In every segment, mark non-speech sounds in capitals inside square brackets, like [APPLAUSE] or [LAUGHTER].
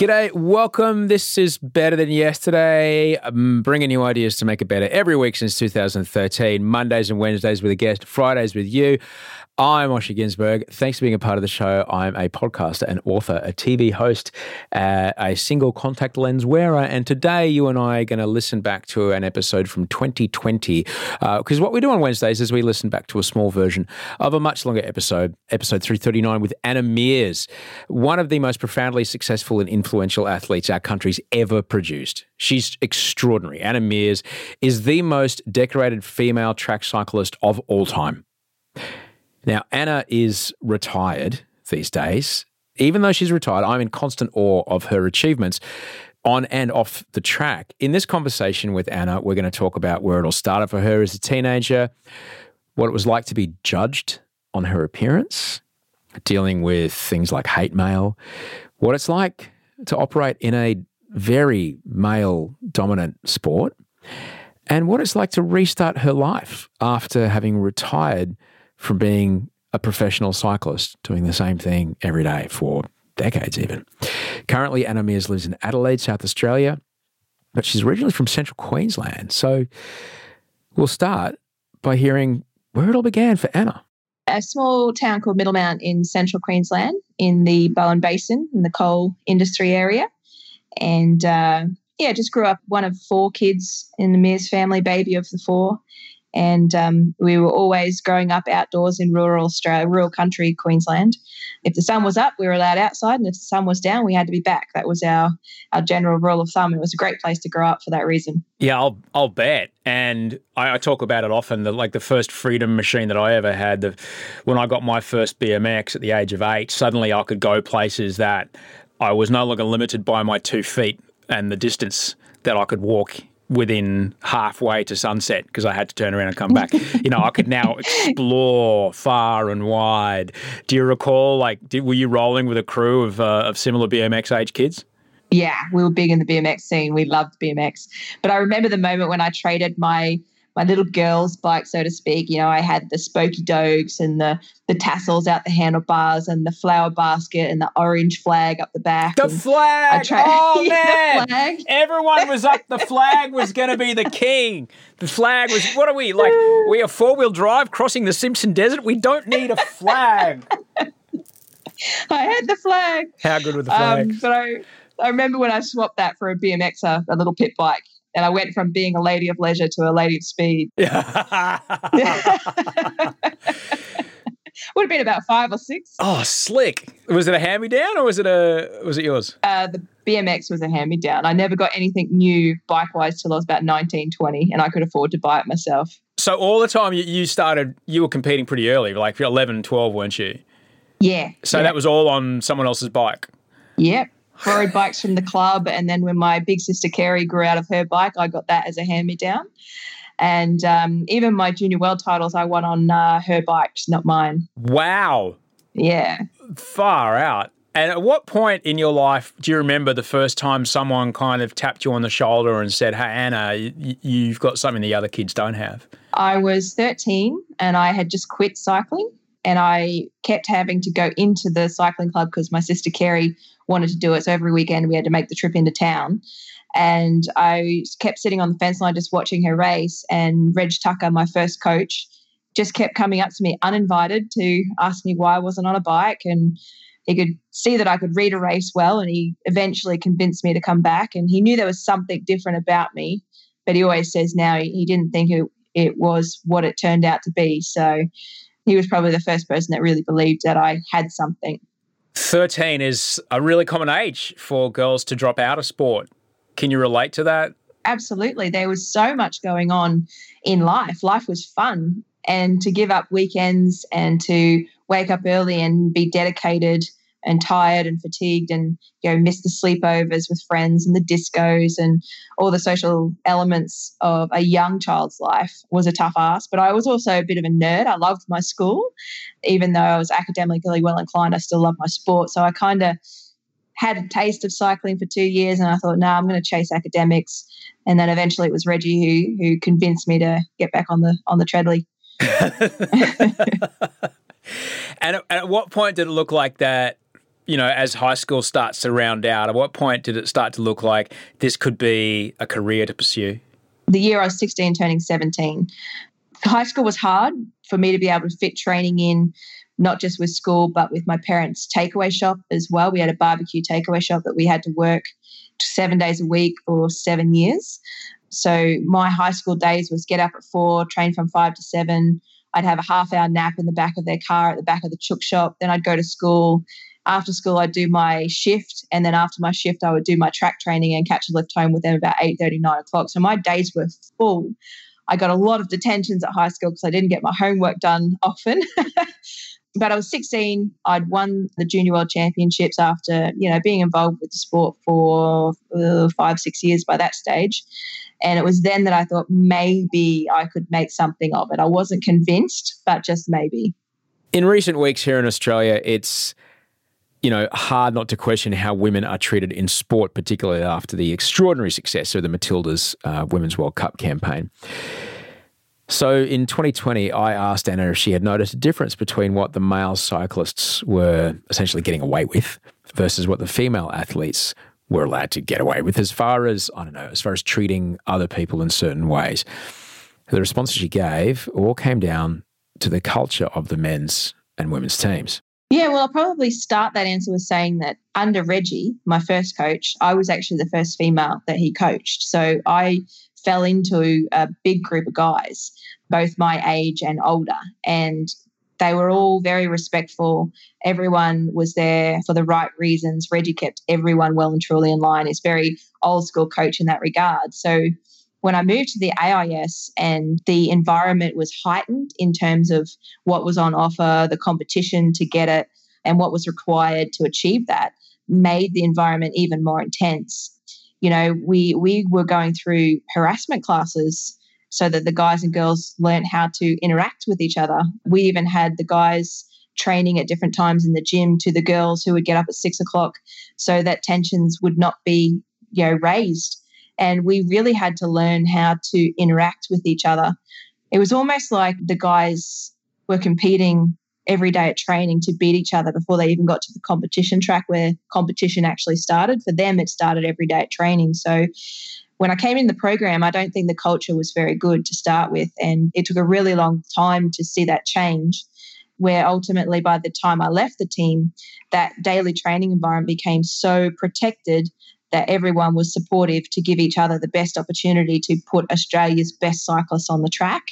G'day, welcome. This is Better Than Yesterday. I'm bringing you ideas to make it better every week since 2013. Mondays and Wednesdays with a guest, Fridays with you. I'm Osher Günsberg. Thanks for being a part of the show. I'm a podcaster, an author, a TV host, uh, a single contact lens wearer. And today, you and I are going to listen back to an episode from 2020. Because uh, what we do on Wednesdays is we listen back to a small version of a much longer episode, episode 339 with Anna Meares, one of the most profoundly successful and influential athletes our country's ever produced. She's extraordinary. Anna Meares is the most decorated female track cyclist of all time. Now, Anna is retired these days. Even though she's retired, I'm in constant awe of her achievements on and off the track. In this conversation with Anna, we're going to talk about where it all started for her as a teenager, what it was like to be judged on her appearance, dealing with things like hate mail, what it's like to operate in a very male dominant sport, and what it's like to restart her life after having retired from being a professional cyclist doing the same thing every day for decades, even. Currently, Anna Meares lives in Adelaide, South Australia, but she's originally from central Queensland. So we'll start by hearing where it all began for Anna. A small town called Middlemount in central Queensland in the Bowen Basin in the coal industry area. And uh, yeah, just grew up one of four kids in the Meares family, baby of the four. And um, we were always growing up outdoors in rural Australia, rural country, Queensland. If the sun was up, we were allowed outside, and if the sun was down, we had to be back. That was our our general rule of thumb. It was a great place to grow up for that reason. Yeah, I'll I'll bet. And I, I talk about it often. The, like the first freedom machine that I ever had, the, when I got my first BMX at the age of eight, suddenly I could go places that I was no longer limited by my two feet and the distance that I could walk within halfway to sunset because I had to turn around and come back. you know, I could now [LAUGHS] explore far and wide. Do you recall, like, did, were you rolling with a crew of, uh, of similar BMX age kids? Yeah, we were big in the BMX scene. We loved BMX. But I remember the moment when I traded my my little girl's bike, so to speak. You know, I had the spokey dogs and the the tassels out the handlebars and the flower basket and the orange flag up the back. The flag! [LAUGHS] Oh man! Flag. Everyone was up. The flag was [LAUGHS] going to be the king. The flag was. What are we like? We are four wheel drive crossing the Simpson Desert. We don't need a flag. [LAUGHS] I had the flag. How good were the flags? Um, but I, I remember when I swapped that for a BMX, a, a little pit bike and I went from being a lady of leisure to a lady of speed. [LAUGHS] [LAUGHS] Would have been about five or six. Oh, slick! Was it a hand me down or was it a was it yours? Uh, the BMX was a hand me down. I never got anything new bike wise till I was about 19, 20, and I could afford to buy it myself. So all the time you, started, you were competing pretty early, like 11, 12, weren't you? Yeah. So yeah. that was all on someone else's bike. Yep. Borrowed bikes from the club. And then when my big sister Kerry grew out of her bike, I got that as a hand me down. And um, even my junior world titles, I won on uh, her bikes, not mine. Wow. Yeah. Far out. And at what point in your life do you remember the first time someone kind of tapped you on the shoulder and said, Hey, Anna, you've got something the other kids don't have? I was 13 and I had just quit cycling. And I kept having to go into the cycling club because my sister Kerry wanted to do it. So every weekend we had to make the trip into town. And I kept sitting on the fence line just watching her race. And Reg Tucker, my first coach, just kept coming up to me uninvited to ask me why I wasn't on a bike. And he could see that I could read a race well. And he eventually convinced me to come back. And he knew there was something different about me. But he always says now he didn't think it, it was what it turned out to be. So he was probably the first person that really believed that I had something. 13 is a really common age for girls to drop out of sport. Can you relate to that? Absolutely. There was so much going on in life. Life was fun. And to give up weekends and to wake up early and be dedicated and tired and fatigued and you know miss the sleepovers with friends and the discos and all the social elements of a young child's life was a tough ask. But i was also a bit of a nerd. I loved my school. Even though i was academically well inclined i still loved my sport. So i kind of had a taste of cycling for two years and i thought no nah, i'm going to chase academics. And then eventually it was reggie who who convinced me to get back on the on the treadly [LAUGHS] [LAUGHS] and at what point did it look like that you know, as high school starts to round out, at what point did it start to look like this could be a career to pursue? The year I was 16, turning 17. High school was hard for me to be able to fit training in, not just with school, but with my parents' takeaway shop as well. We had a barbecue takeaway shop that we had to work seven days a week for seven years. So my high school days was get up at four, train from five to seven. I'd have a half hour nap in the back of their car at the back of the chook shop. Then I'd go to school, after school I'd do my shift and then after my shift I would do my track training and catch a lift home with them about 8 9 o'clock. So my days were full. I got a lot of detentions at high school because I didn't get my homework done often. [LAUGHS] but I was 16. I'd won the Junior World Championships after, you know, being involved with the sport for uh, five, six years by that stage. And it was then that I thought maybe I could make something of it. I wasn't convinced, but just maybe. In recent weeks here in Australia, it's you know, hard not to question how women are treated in sport, particularly after the extraordinary success of the Matildas uh, Women's World Cup campaign. So in 2020, I asked Anna if she had noticed a difference between what the male cyclists were essentially getting away with versus what the female athletes were allowed to get away with as far as, I don't know, as far as treating other people in certain ways. The responses she gave all came down to the culture of the men's and women's teams. Yeah, well, I'll probably start that answer with saying that under Reggie, my first coach, I was actually the first female that he coached. So I fell into a big group of guys, both my age and older. And they were all very respectful. Everyone was there for the right reasons. Reggie kept everyone well and truly in line. He's very old school coach in that regard. So when I moved to the AIS and the environment was heightened in terms of what was on offer, the competition to get it, and what was required to achieve that, made the environment even more intense. You know, we we were going through harassment classes so that the guys and girls learned how to interact with each other. We even had the guys training at different times in the gym to the girls who would get up at six o'clock so that tensions would not be you know raised and we really had to learn how to interact with each other. It was almost like the guys were competing every day at training to beat each other before they even got to the competition track where competition actually started. For them, it started every day at training. So when I came in the program, I don't think the culture was very good to start with. And it took a really long time to see that change. Where ultimately, by the time I left the team, that daily training environment became so protected that everyone was supportive to give each other the best opportunity to put Australia's best cyclists on the track.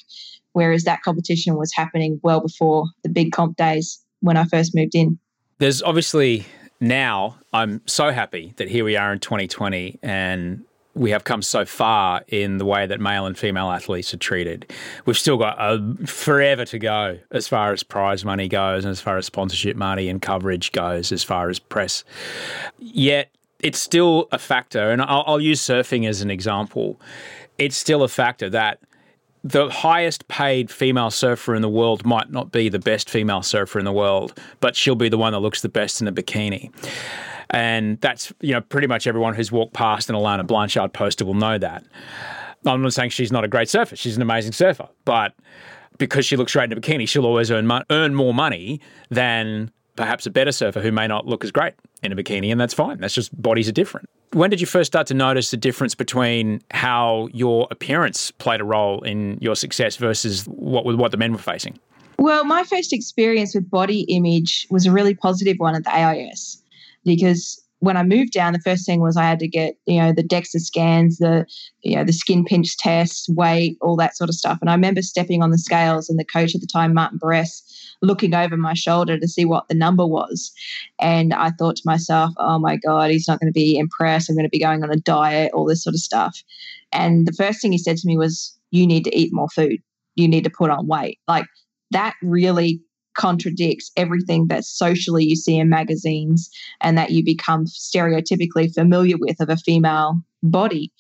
Whereas that competition was happening well before the big comp days when I first moved in. There's obviously now, I'm so happy that here we are in 2020 and we have come so far in the way that male and female athletes are treated. We've still got a forever to go as far as prize money goes and as far as sponsorship money and coverage goes, as far as press. Yet it's still a factor, and I'll, I'll use surfing as an example. It's still a factor that the highest paid female surfer in the world might not be the best female surfer in the world, but she'll be the one that looks the best in a bikini. And that's, you know, pretty much everyone who's walked past an Alana Blanchard poster will know that. I'm not saying she's not a great surfer. She's an amazing surfer. But because she looks great in a bikini, she'll always earn, mo- earn more money than perhaps a better surfer who may not look as great in a bikini. And that's fine. That's just bodies are different. When did you first start to notice the difference between how your appearance played a role in your success versus what, what the men were facing? Well, my first experience with body image was a really positive one at the AIS because when I moved down, the first thing was I had to get, you know, the DEXA scans, the, you know, the skin pinch tests, weight, all that sort of stuff. And I remember stepping on the scales and the coach at the time, Martin Barras, looking over my shoulder to see what the number was. And I thought to myself, oh my God, he's not going to be impressed. I'm going to be going on a diet, all this sort of stuff. And the first thing he said to me was, you need to eat more food. You need to put on weight. Like that really contradicts everything that socially you see in magazines and that you become stereotypically familiar with of a female body.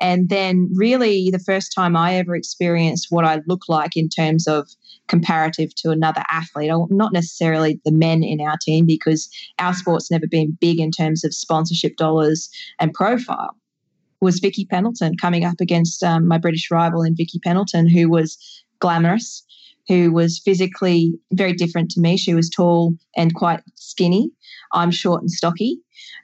And then, really, the first time I ever experienced what I look like in terms of comparative to another athlete, not necessarily the men in our team, because our sport's never been big in terms of sponsorship dollars and profile, was Vicky Pendleton coming up against um, my British rival in Vicky Pendleton, who was glamorous who was physically very different to me. She was tall and quite skinny. I'm short and stocky.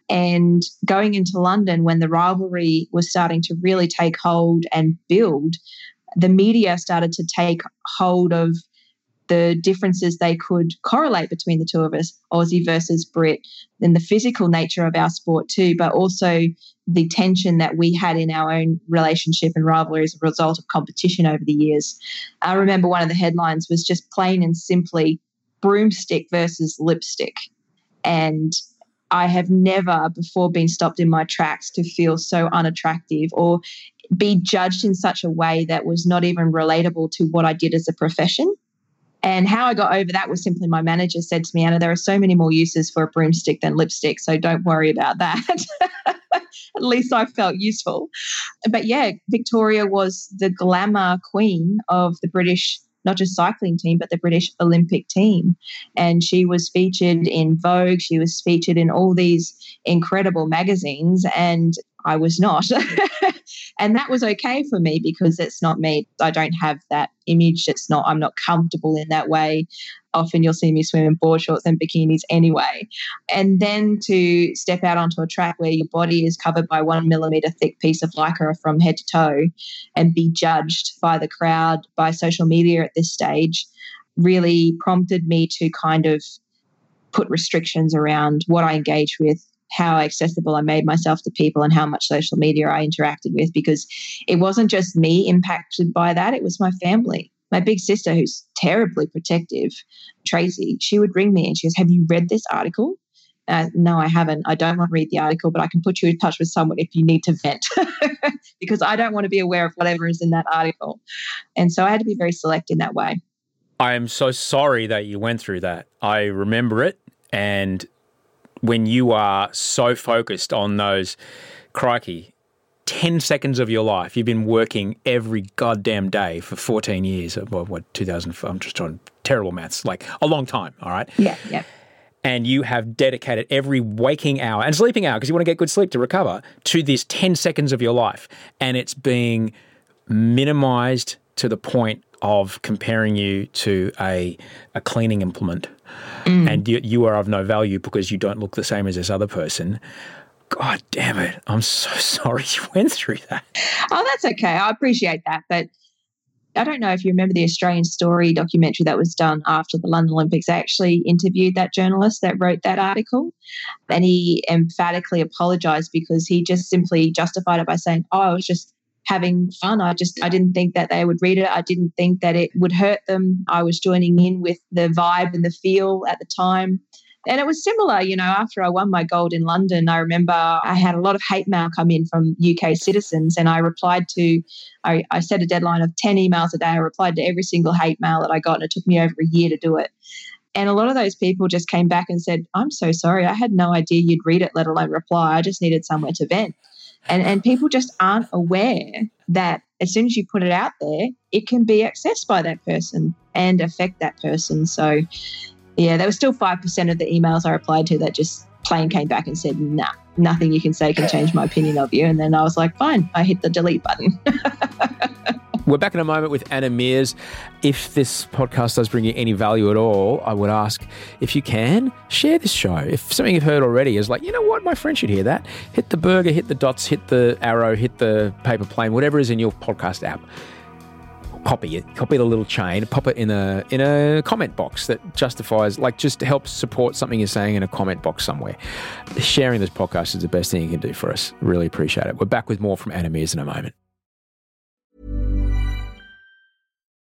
And going into London when the rivalry was starting to really take hold and build, the media started to take hold of the differences they could correlate between the two of us, Aussie versus Brit, and the physical nature of our sport too, but also the tension that we had in our own relationship and rivalry as a result of competition over the years. I remember one of the headlines was just plain and simply broomstick versus lipstick. And I have never before been stopped in my tracks to feel so unattractive or be judged in such a way that was not even relatable to what I did as a profession. And how I got over that was simply my manager said to me, Anna, there are so many more uses for a broomstick than lipstick, so don't worry about that. [LAUGHS] At least I felt useful. But yeah, Victoria was the glamour queen of the British not just cycling team, but the British Olympic team. And she was featured in Vogue, she was featured in all these incredible magazines. And I was not. [LAUGHS] and that was okay for me because it's not me. I don't have that image. It's not, I'm not comfortable in that way. Often you'll see me swim in board shorts and bikinis anyway. And then to step out onto a track where your body is covered by one millimeter thick piece of lycra from head to toe and be judged by the crowd, by social media at this stage, really prompted me to kind of put restrictions around what I engage with, how accessible I made myself to people and how much social media I interacted with because it wasn't just me impacted by that, it was my family. My big sister, who's terribly protective, Tracy, she would ring me and she goes, Have you read this article? Uh, no, I haven't. I don't want to read the article, but I can put you in touch with someone if you need to vent [LAUGHS] because I don't want to be aware of whatever is in that article. And so I had to be very select in that way. I am so sorry that you went through that. I remember it. And when you are so focused on those, crikey, 10 seconds of your life, you've been working every goddamn day for 14 years. Uh, what, what 2000, I'm just trying terrible maths, like a long time, all right? Yeah, yeah. And you have dedicated every waking hour and sleeping hour because you want to get good sleep to recover to this 10 seconds of your life. And it's being minimized to the point of comparing you to a, a cleaning implement mm. and you, you are of no value because you don't look the same as this other person. God damn it. I'm so [LAUGHS] sorry you went through that. Oh, that's okay. I appreciate that. But I don't know if you remember the Australian Story documentary that was done after the London Olympics. I actually interviewed that journalist that wrote that article, and he emphatically apologized because he just simply justified it by saying, Oh, I was just having fun. I just I didn't think that they would read it. I didn't think that it would hurt them. I was joining in with the vibe and the feel at the time. And it was similar, you know, after I won my gold in London, I remember I had a lot of hate mail come in from UK citizens, and I replied to, I, I set a deadline of 10 emails a day. I replied to every single hate mail that I got, and it took me over a year to do it. And a lot of those people just came back and said, I'm so sorry. I had no idea you'd read it, let alone reply. I just needed somewhere to vent. And, and people just aren't aware that as soon as you put it out there, it can be accessed by that person and affect that person. So, yeah, there was still 5% of the emails I replied to that just plain came back and said, nah, nothing you can say can change my opinion of you. And then I was like, fine, I hit the delete button. [LAUGHS] We're back in a moment with Anna Meares. If this podcast does bring you any value at all, I would ask if you can share this show. If something you've heard already is like, you know what, my friend should hear that, hit the burger, hit the dots, hit the arrow, hit the paper plane, whatever is in your podcast app. Copy it, copy the little chain, pop it in a in a comment box that justifies, like, just helps support something you're saying in a comment box somewhere. Sharing this podcast is the best thing you can do for us. Really appreciate it. We're back with more from Anna Meares in a moment.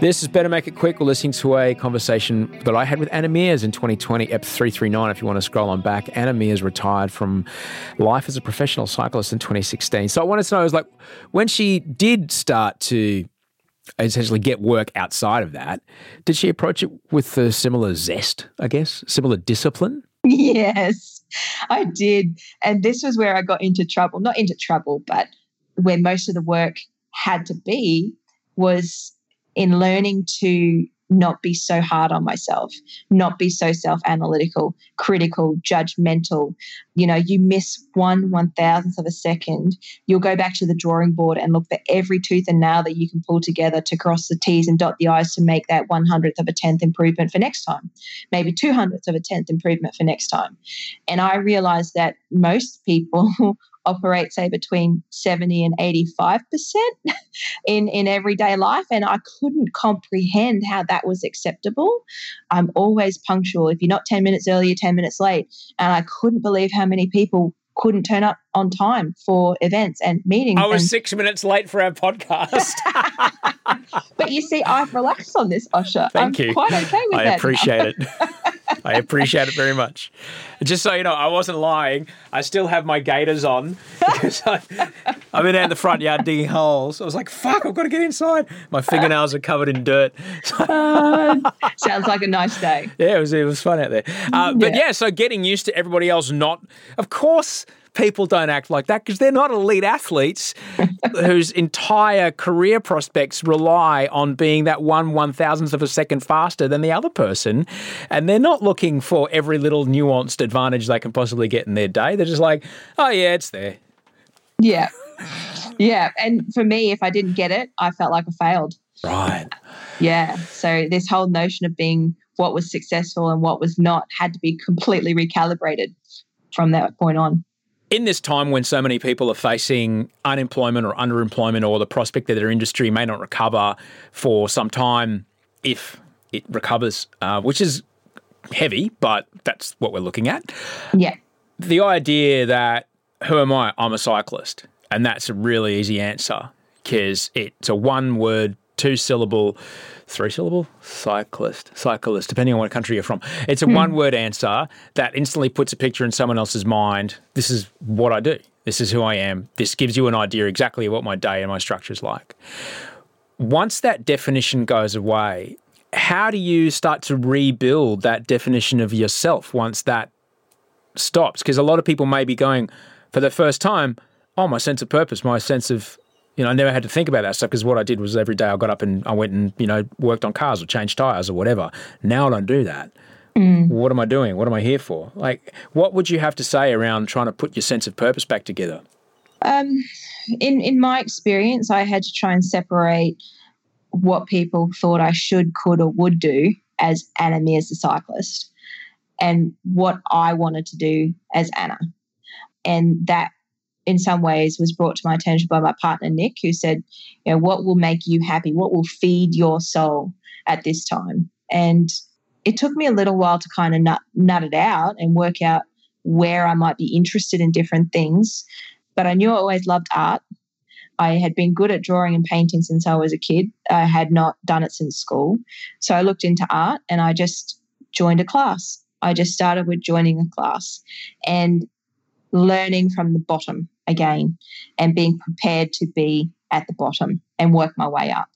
This is Better Make It Quick. We're listening to a conversation that I had with Anna Meares in 2020, EP 339, if you want to scroll on back. Anna Meares retired from life as a professional cyclist in 2016. So I wanted to know, was like, when she did start to essentially get work outside of that, did she approach it with a similar zest, I guess, similar discipline? Yes, I did. And this was where I got into trouble. Not into trouble, but where most of the work had to be was in learning to not be so hard on myself, not be so self analytical, critical, judgmental. You know, you miss one one thousandth of a second, you'll go back to the drawing board and look for every tooth and nail that you can pull together to cross the T's and dot the I's to make that one hundredth of a tenth improvement for next time, maybe two hundredths of a tenth improvement for next time. And I realized that most people [LAUGHS] operate, say, between 70 and 85% [LAUGHS] in, in everyday life. And I couldn't comprehend how that was acceptable. I'm always punctual. If you're not 10 minutes early, you're 10 minutes late. And I couldn't believe how many people couldn't turn up on time for events and meetings. I was and- six minutes late for our podcast. [LAUGHS] [LAUGHS] but you see, I've relaxed on this, Osher. Thank I'm you. quite okay with I that. now. appreciate it. I appreciate it very much. Just so you know, I wasn't lying. I still have my gaiters on [LAUGHS] because I, I've been out in the front yard digging holes. I was like, fuck, I've got to get inside. My fingernails are covered in dirt. [LAUGHS] Sounds like a nice day. Yeah, it was it was fun out there. Uh, but Yeah. yeah, so getting used to everybody else not, of course, people don't act like that because they're not elite athletes [LAUGHS] whose entire career prospects rely on being that one one thousandth of a second faster than the other person, and they're not looking for every little nuanced advantage they can possibly get in their day. They're just like, oh yeah, it's there. Yeah. Yeah. And for me, if I didn't get it, I felt like I failed. Right. Yeah. So this whole notion of being what was successful and what was not had to be completely recalibrated from that point on. In this time when so many people are facing unemployment or underemployment or the prospect that their industry may not recover for some time if it recovers, uh, which is heavy, but that's what we're looking at. Yeah. The idea that who am I? I'm a cyclist. And that's a really easy answer because it's a one word, two syllable, three syllable cyclist, cyclist, depending on what country you're from. It's a hmm. one word answer that instantly puts a picture in someone else's mind. This is what I do. This is who I am. This gives you an idea exactly what my day and my structure is like. Once that definition goes away how do you start to rebuild that definition of yourself once that stops? Because a lot of people may be going for the first time, oh, my sense of purpose, my sense of, you know, I never had to think about that stuff because what I did was every day I got up and I went and, you know, worked on cars or changed tires or whatever. Now I don't do that. Mm. What am I doing? What am I here for? Like, what would you have to say around trying to put your sense of purpose back together? Um, in in my experience, I had to try and separate what people thought I should, could, or would do as Anna Meares the cyclist, and what I wanted to do as Anna, and that in some ways was brought to my attention by my partner Nick, who said, "You know, what will make you happy? What will feed your soul at this time?" And it took me a little while to kind of nut, nut it out and work out where I might be interested in different things. But I knew I always loved art. I had been good at drawing and painting since I was a kid. I had not done it since school. So I looked into art and I just joined a class. I just started with joining a class and learning from the bottom again and being prepared to be at the bottom and work my way up.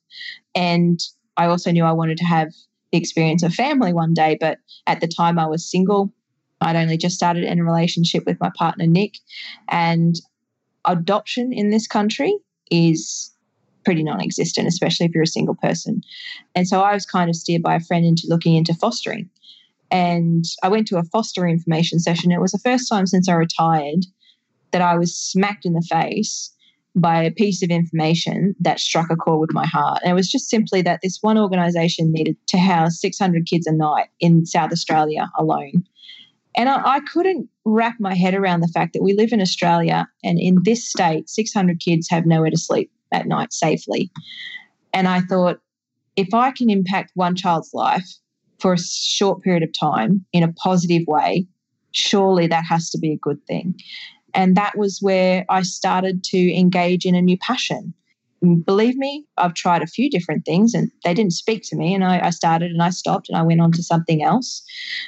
And I also knew I wanted to have the experience of family one day, but at the time I was single. I'd only just started in a relationship with my partner, Nick, and adoption in this country is pretty non existent, especially if you're a single person. And so I was kind of steered by a friend into looking into fostering. And I went to a foster information session. It was the first time since I retired that I was smacked in the face by a piece of information that struck a chord with my heart. And it was just simply that this one organization needed to house 600 kids a night in South Australia alone. And I, I, couldn't wrap my head around the fact that we live in Australia and in this state, 600 kids have nowhere to sleep at night safely. And I thought, if I can impact one child's life for a short period of time in a positive way, surely that has to be a good thing. And that was where I started to engage in a new passion. Mm, believe me, I've tried a few different things and they didn't speak to me. And I, I started and I stopped and I went on to something else.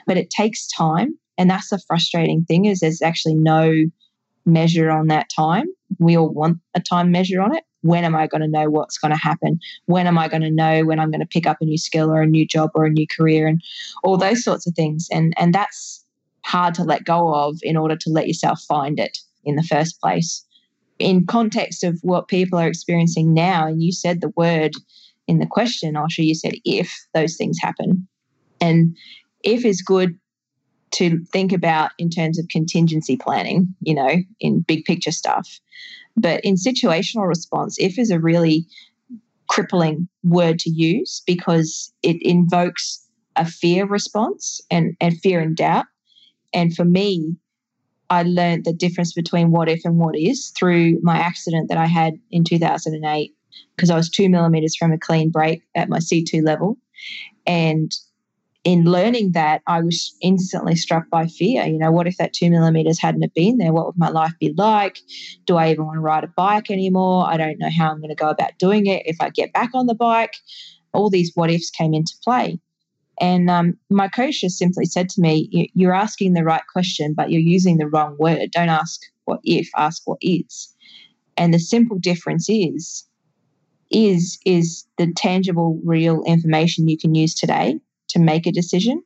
But it takes time. And that's the frustrating thing is there's actually no measure on that time. We all want a time measure on it. When am I going to know what's going to happen? When am I going to know when I'm going to pick up a new skill or a new job or a new career and all those sorts of things? And and that's hard to let go of in order to let yourself find it in the first place. In context of what people are experiencing now, and you said the word in the question, Osher, you said if those things happen. And if is good to think about in terms of contingency planning, you know, in big picture stuff. But in situational response, if is a really crippling word to use because it invokes a fear response and, and fear and doubt. And for me, I learned the difference between what if and what is through my accident that I had in 2008 because I was two millimeters from a clean break at my C2 level. And in learning that, I was instantly struck by fear. You know, what if that two millimeters hadn't have been there? What would my life be like? Do I even want to ride a bike anymore? I don't know how I'm going to go about doing it if I get back on the bike. All these what ifs came into play. And um, my coach just simply said to me, You're asking the right question, but you're using the wrong word. Don't ask what if, ask what is. And the simple difference is, is is the tangible, real information you can use today to make a decision.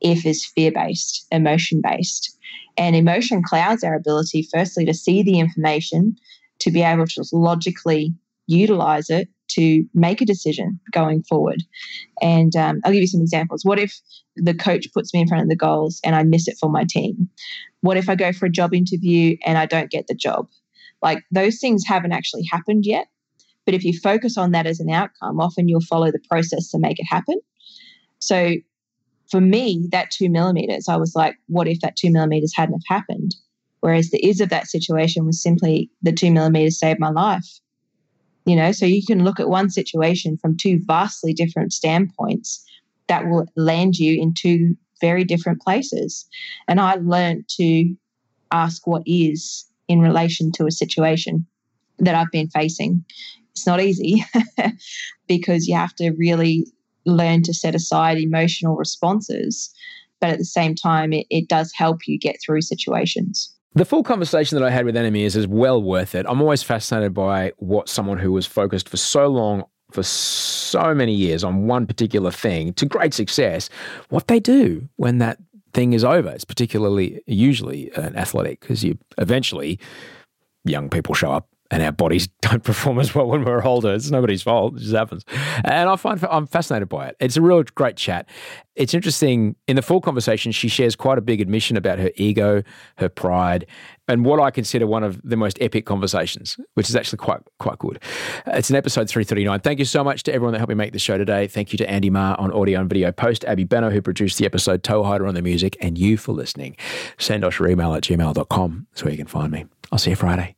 If is fear based, emotion based. And emotion clouds our ability, firstly, to see the information, to be able to logically utilize it to make a decision going forward. And um, I'll give you some examples. What if the coach puts me in front of the goals and I miss it for my team? What if I go for a job interview and I don't get the job? Like those things haven't actually happened yet. But if you focus on that as an outcome, often you'll follow the process to make it happen. So for me, that two millimeters, I was like, what if that two millimeters hadn't have happened? Whereas the is of that situation was simply the two millimeters saved my life. You know, so you can look at one situation from two vastly different standpoints that will land you in two very different places. And I learned to ask what is in relation to a situation that I've been facing. It's not easy [LAUGHS] because you have to really learn to set aside emotional responses. But at the same time, it, it does help you get through situations. The full conversation that I had with Meares is well worth it. I'm always fascinated by what someone who was focused for so long for so many years on one particular thing to great success, what they do when that thing is over. It's particularly usually an athletic because you eventually young people show up and our bodies [LAUGHS] don't perform as well when we're older. It's nobody's fault. It just happens. And I find I'm fascinated by it. It's a real great chat. It's interesting. In the full conversation, she shares quite a big admission about her ego, her pride, and what I consider one of the most epic conversations, which is actually quite quite good. It's an episode 339. Thank you so much to everyone that helped me make the show today. Thank you to Andy Marr on audio and video post, Abby Benno, who produced the episode, Toehider on the music, and you for listening. Send us your email at gmail.com so you can find me. I'll see you Friday.